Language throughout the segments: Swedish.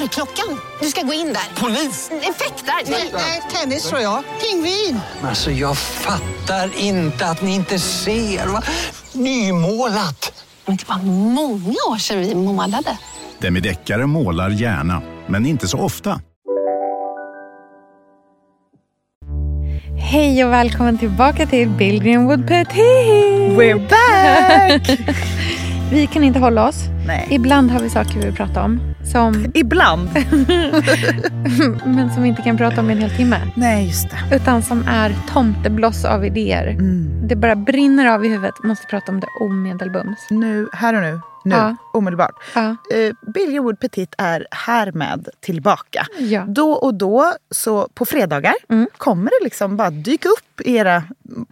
Dörrklockan. Du ska gå in där. Polis? Effektar? Nej, tennis tror jag. Pingvin. Alltså jag fattar inte att ni inte ser. Va? Nymålat! Men det var många år sedan vi målade. Demideckare målar gärna, men inte så ofta. Hej och välkommen tillbaka till Billgren Wood Petit. We're back! Vi kan inte hålla oss. Nej. Ibland har vi saker vi vill prata om. Som, Ibland. men som vi inte kan prata om i en hel timme. Nej, just det. Utan som är tomtebloss av idéer. Mm. Det bara brinner av i huvudet. Måste prata om det omedelbums. Nu, här och nu. Nu, Ja. omedelbart. Ja. Uh, Billy Wood Petit är härmed tillbaka. Ja. Då och då, så på fredagar, Mm. kommer det liksom bara dyka upp i era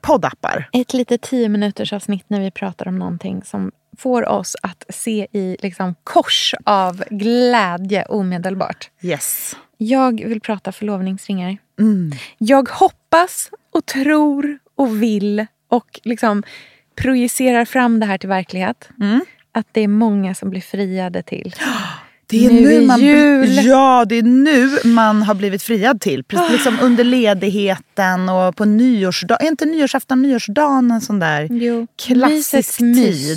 poddappar. Ett litet tio minuters avsnitt när vi pratar om någonting som får oss att se i liksom kors av glädje omedelbart. Yes. Jag vill prata förlovningsringar. Mm. Jag hoppas och tror och vill och liksom projicerar fram det här till verklighet. Mm. Att det är många som blir friade till. Det är Nu nu, man, jul. Ja, det är nu man har blivit friad till. Precis, liksom under ledigheten och på nyårsdagen. Är inte nyårsafton nyårsdagen en sån där Jo. klassisk Mysets mys.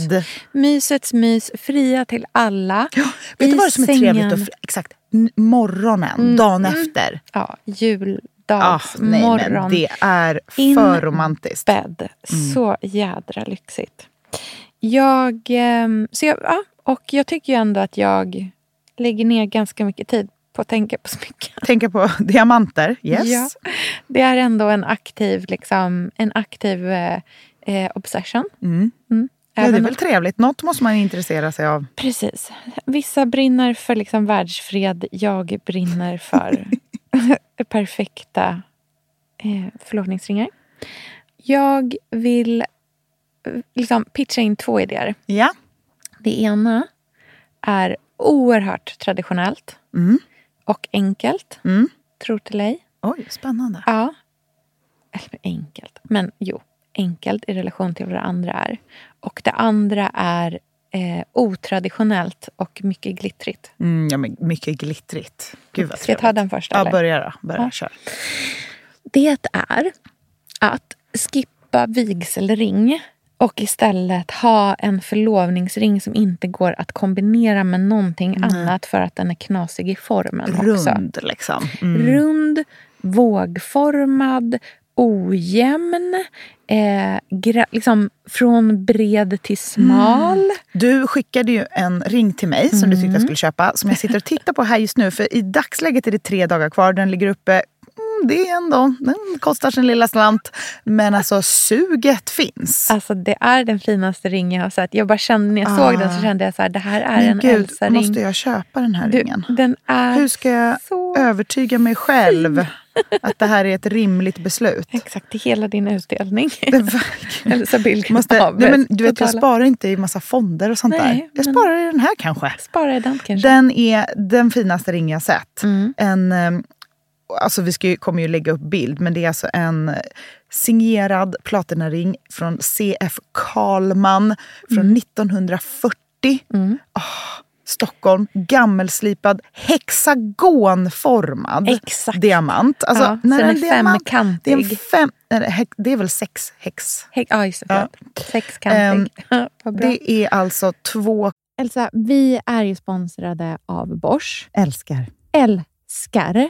tid? Mysets mys, fria till alla. Vet I du vad som är sängen. trevligt? Och exakt, morgonen, dagen efter. Ja, Ah, juldagsmorgon. nej, men det är för romantiskt. bädd. Så jädra lyxigt. Jag, ehm, så jag, ja, och jag tycker ju ändå att jag lägger ner ganska mycket tid på att tänka på smycken. Tänka på diamanter. Yes. Ja. Det är ändå en aktiv, liksom, en aktiv eh, eh, obsession. Mm. Mm. Ja, det är väl trevligt. Något måste man intressera sig av. Precis. Vissa brinner för liksom världsfred. Jag brinner för perfekta eh, förlovningsringar. Jag vill eh, liksom pitcha in två idéer. Ja. Det ena är oerhört traditionellt Mm. och enkelt. Mm. Tror till ej. Oj, spännande. Ja. Eller enkelt. Men jo, enkelt i relation till vad det andra är. Och det andra är eh, otraditionellt och mycket glittrigt. Mm, ja, men mycket glittrigt. Gud vad Ska jag ta den först? Ja, börja då. Börja, Ja. kör. Det är att skippa vigselring och istället ha en förlovningsring som inte går att kombinera med någonting annat för att den är knasig i formen också. Rund liksom. Mm. Rund, vågformad, ojämn, eh, liksom från bred till smal. Du skickade ju en ring till mig som du tyckte Mm. jag skulle köpa. Som jag sitter och tittar på här just nu. För i dagsläget är det tre dagar kvar. Den ligger uppe. Mm, det ändå, den kostar sin lilla slant. Men alltså suget finns. Alltså det är den finaste ring jag har sett. Jag bara kände när jag såg den så kände jag så här, det här är Ah. Men en gud, Elsa-ring. måste jag köpa den här Du, ringen? den är Hur ska jag så övertyga mig själv att det här är ett rimligt beslut? Exakt, till hela din utdelning. Elsa Billgren Måste, nej men, du vet, jag sparar inte i massa fonder och sånt Nej, där. Jag sparar i den här kanske. Spara i den kanske. Den är den finaste ring jag sett. Mm. En, eh, alltså vi ska ju, kommer ju lägga upp bild, men det är alltså en signerad platinaring från CF Karlman från 1940. Mm. Ah, Stockholm, gammelslipad, hexagonformad Exakt. diamant. Alltså, Ja, när så den en är diamant- Det är, femkantig. fem, hex- det är väl sex hex? He- Ja, just det. Ja. Sexkantig. Bra. Det är alltså två... Elsa, vi är ju sponsrade av Bosch. Älskar. Älskar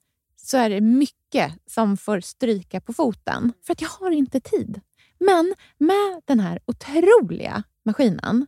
så är det mycket som får stryka på foten. För att jag har inte tid. Men med den här otroliga maskinen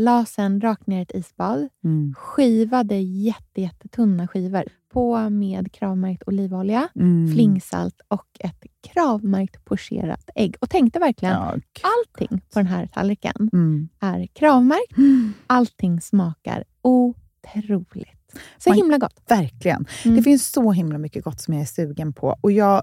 La sen rakt ner i ett isbad. Mm. Skivade jätte, jättetunna skivor. På med kravmärkt olivolja, Mm. flingsalt och ett kravmärkt pocherat ägg. Och tänkte verkligen, Ja, allting på den här tallriken mm. är kravmärkt. Allting smakar otroligt. Så Man- himla gott. Verkligen. Mm. Det finns så himla mycket gott som jag är sugen på. Och jag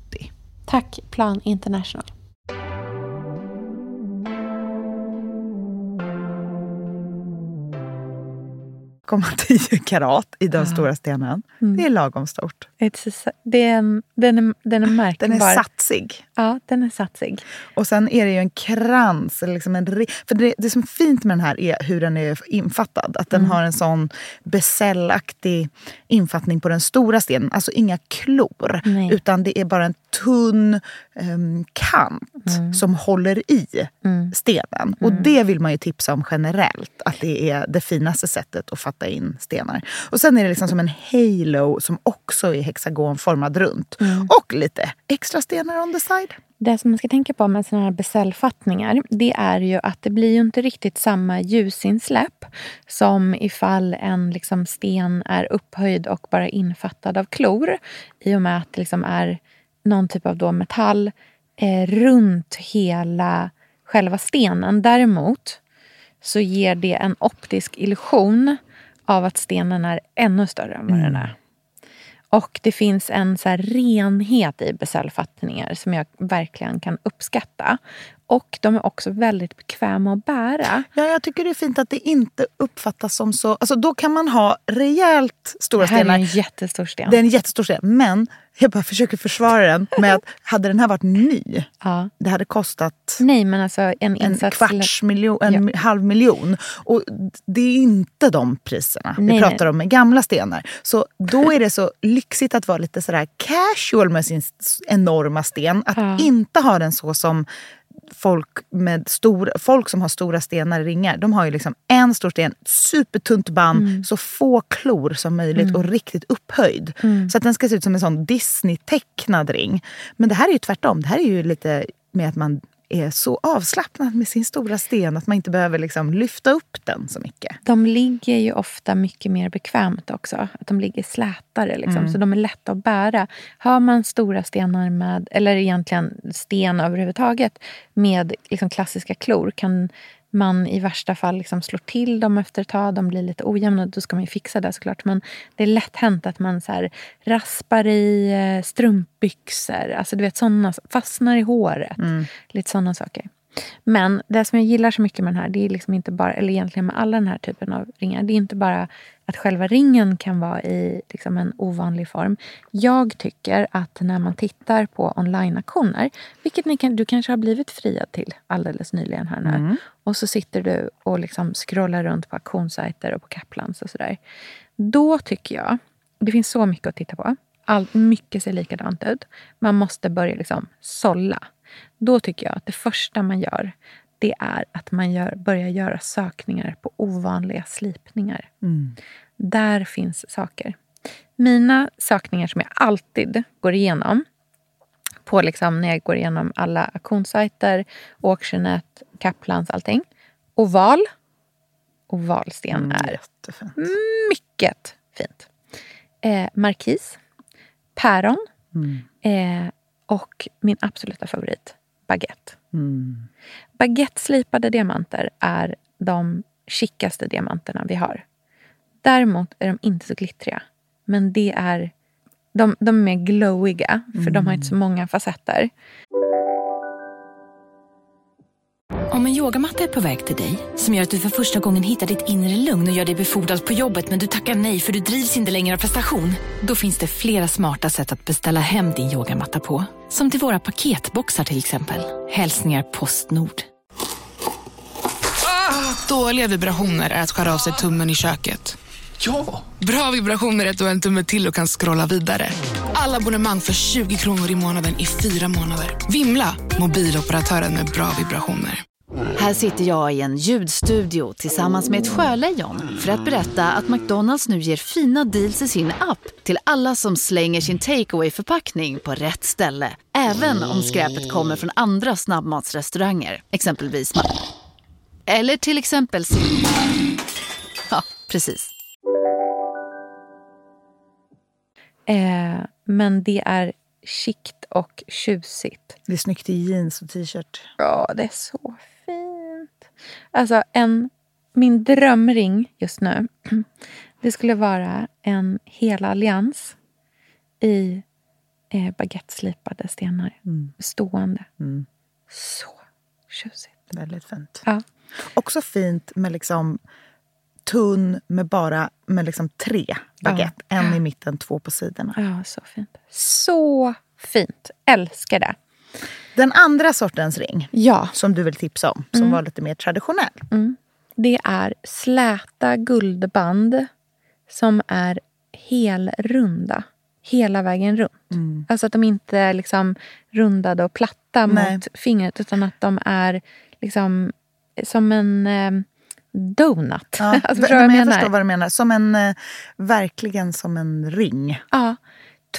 Tack Plan International. tio karat i den Ja. stora stenen. Mm. Det är lagom stort. It's det är en, den är, den är märkbar. Den är satsig. Ja, den är satsig. Och sen är det ju en krans. Liksom en, för det, det som är fint med den här är hur den är infattad. Att den Mm. har en sån besällaktig infattning på den stora stenen. Alltså inga klor. Nej. Utan det är bara en tunn em, kant Mm. som håller i stenen. Och det vill man ju tipsa om generellt. Att det är det finaste sättet att fatta in stenar. Och sen är det liksom som en halo som också är hexagonformad runt. Mm. Och lite extra stenar on the side. Det som man ska tänka på med såna här besällfattningar det är ju att det blir ju inte riktigt samma ljusinsläpp som ifall en liksom sten är upphöjd och bara infattad av klor i och med att det liksom är någon typ av då metall eh, runt hela själva stenen. Däremot så ger det en optisk illusion av att stenen är ännu större än vad den är. Och det finns en så här renhet i beställfattningar som jag verkligen kan uppskatta. Och de är också väldigt bekväma att bära. Ja, jag tycker det är fint att det inte uppfattas som så... Alltså då kan man ha rejält stora Det här är stenar. en jättestor sten. Det är en jättestor sten. Men jag bara försöker försvara den med att hade den här varit ny, Ja. det hade kostat Nej, men alltså en en insats... kvarts miljon, en halv miljon. Och det är inte de priserna Nej, vi pratar nej. om med gamla stenar. Så då är det så lyxigt att vara lite sådär casual med sin enorma sten. Att Ja. inte ha den så som folk, med stor, folk som har stora stenar i ringar. De har ju liksom en stor sten, supertunt band, Mm. så få klor som möjligt och riktigt upphöjd. Mm. Så att den ska se ut som en sån Disney-tecknad ring. Men det här är ju tvärtom. Det här är ju lite med att man är så avslappnad med sin stora sten att man inte behöver liksom lyfta upp den så mycket. De ligger ju ofta mycket mer bekvämt också. Att de ligger slätare, liksom, Mm. så de är lätta att bära. Har man stora stenar med, eller egentligen sten överhuvudtaget, med liksom klassiska klor kan man i värsta fall liksom slår till dem efter ett tag. De blir lite ojämna. Då ska man ju fixa det såklart. Men det är lätt hänt att man så raspar i eh, strumpbyxor. Alltså du vet såna, fastnar i håret. Lite sådana saker. Men det som jag gillar så mycket med den här, det är liksom inte bara, eller egentligen med alla den här typen av ringar, det är inte bara att själva ringen kan vara i liksom en ovanlig form. Jag tycker att när man tittar på online-auktioner, vilket kan, du kanske har blivit friad till alldeles nyligen här nu, och så sitter du och liksom scrollar runt på auktionssajter och på Kaplans och sådär. Då tycker jag, det finns så mycket att titta på. Allt, mycket ser likadant ut. Man måste börja liksom sålla. Då tycker jag att det första man gör det är att man gör, börjar göra sökningar på ovanliga slipningar. Där finns saker. Mina sökningar som jag alltid går igenom på liksom när jag går igenom alla auktionssajter, Auctionet, Kaplans, allting. Oval. Ovalsten är Jättefint. mycket fint. Eh, markis, päron eh, och min absoluta favorit, baguette. Baguette-slipade diamanter är de chickaste diamanterna vi har. Däremot är de inte så glittriga. Men det är, de, de är mer glowiga, för de har inte så många facetter. Om en yogamatta är på väg till dig, som gör att du för första gången hittar ditt inre lugn och gör dig befordrad på jobbet men du tackar nej för du drivs inte längre av prestation. Då finns det flera smarta sätt att beställa hem din yogamatta på. Som till våra paketboxar till exempel. Hälsningar Postnord. Dåliga vibrationer är att skära av sig tummen i köket. Ja! Bra vibrationer är att du har en tumme till och kan scrolla vidare. Alla abonnemang för 20 kronor i månaden i fyra månader. Vimla! Mobiloperatören med bra vibrationer. Här sitter jag i en ljudstudio tillsammans med ett sjölejon för att berätta att McDonalds nu ger fina deals i sin app till alla som slänger sin takeaway förpackning på rätt ställe. Även om skräpet kommer från andra snabbmatsrestauranger, exempelvis Eller till exempel Ja, precis. Eh, men det är chict och tjusigt. Det är snyggt i jeans och t-shirt. Ja, det är så fint. Alltså, en, min drömring just nu, det skulle vara en hela allians i eh, baguetteslipade stenar. Mm. Stående. Mm. Så tjusigt. Väldigt fint. Ja. Också fint med liksom tunn med bara med liksom tre baguette. En i mitten, två på sidorna. Ja, så fint. Så fint. Älskar det. Den andra sortens ring Ja. som du vill tipsa om, som Mm. var lite mer traditionell. Mm. Det är släta guldband som är helrunda. Hela vägen runt. Mm. Alltså att de inte är liksom rundade och platta Nej. mot fingret utan att de är liksom som en eh, donut. Ja, alltså, förstår jag jag förstår vad du menar. Som en, eh, verkligen som en ring. Ja,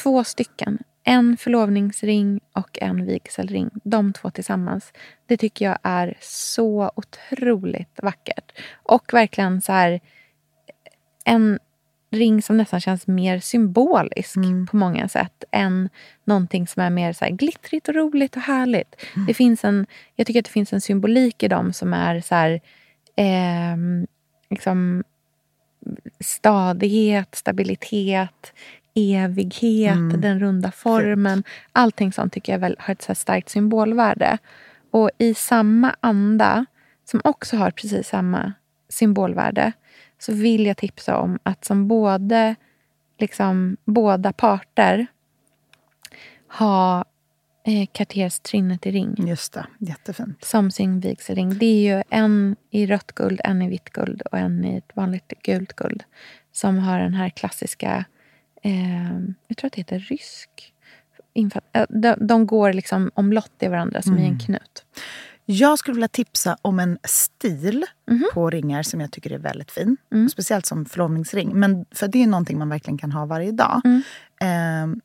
två stycken. En förlovningsring och en vigselring. De två tillsammans. Det tycker jag är så otroligt vackert. Och verkligen så här en ring som nästan känns mer symbolisk på många sätt än någonting som är mer så här glittrigt och roligt och härligt. Det finns en, jag tycker att det finns en symbolik i dem som är så här, ehm, liksom stadighet, stabilitet, evighet, Mm. den runda formen. Allting sånt tycker jag väl har ett så starkt symbolvärde. Och i samma anda, som också har precis samma symbolvärde, så vill jag tipsa om att som både, liksom, båda parter ha eh, Cartiers Trinity-ring Just det, jättefint. som sin vigselring. Det är ju en i rött guld, en i vitt guld och en i ett vanligt gult guld. Som har den här klassiska, eh, jag tror att det heter rysk. Eh, De, de går liksom omlott i varandra som i en Mm. knut. Jag skulle vilja tipsa om en stil Mhm. på ringar som jag tycker är väldigt fin. Mm. Speciellt som förlovningsring. Men för det är någonting man verkligen kan ha varje dag. Mm. Eh,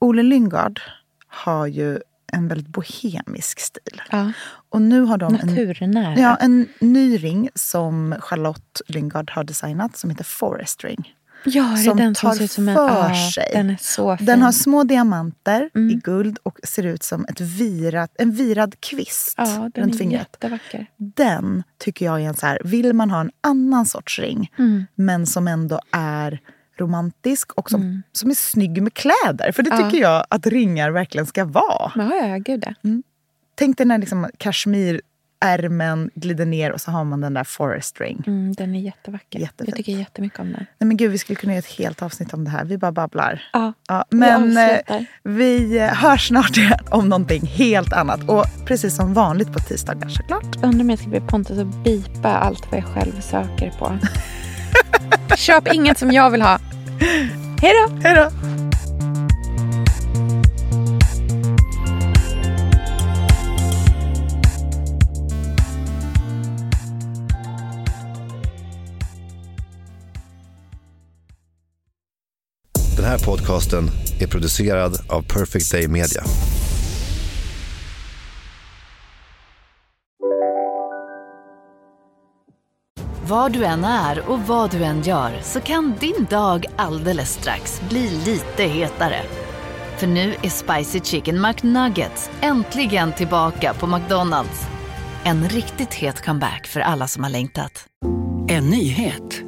Ole Lyngard har ju en väldigt bohemisk stil. Ja. Och nu har de en, ja, en ny ring som Charlotte Lyngard har designat som heter Forest Ring. Ja, är som den som tar ser ut som en... för ja, sig. Den är så fin. Den har små diamanter Mm. i guld och ser ut som ett virat, en virad kvist ja, den runt är fingret. jättevacker. Den tycker jag är en så här, vill man ha en annan sorts ring Mm. men som ändå är romantisk och som, som är snygg med kläder. För det Ja. tycker jag att ringar verkligen ska vara. Ja, ja, gud ja. Tänk dig när liksom kashmirärmen glider ner och så har man den där forest ring. Mm, den är jättevacker. Jättefint. Jag tycker jättemycket om den. Nej men gud, vi skulle kunna göra ett helt avsnitt om det här. Vi bara babblar. Ja, Ja, vi men eh, avslutar. vi eh, hörs snart igen om någonting helt annat. Och precis som vanligt på tisdagar såklart. Undrar om jag ska be Pontus att bipa allt vad jag själv söker på. Köp inget som jag vill ha. Hej då! Hej då! Här podcasten är producerad av Perfect Day Media. Var du än är och vad du än gör så kan din dag alldeles strax bli lite hetare. För nu är Spicy Chicken McNuggets äntligen tillbaka på McDonalds. En riktigt het comeback för alla som har längtat. En nyhet.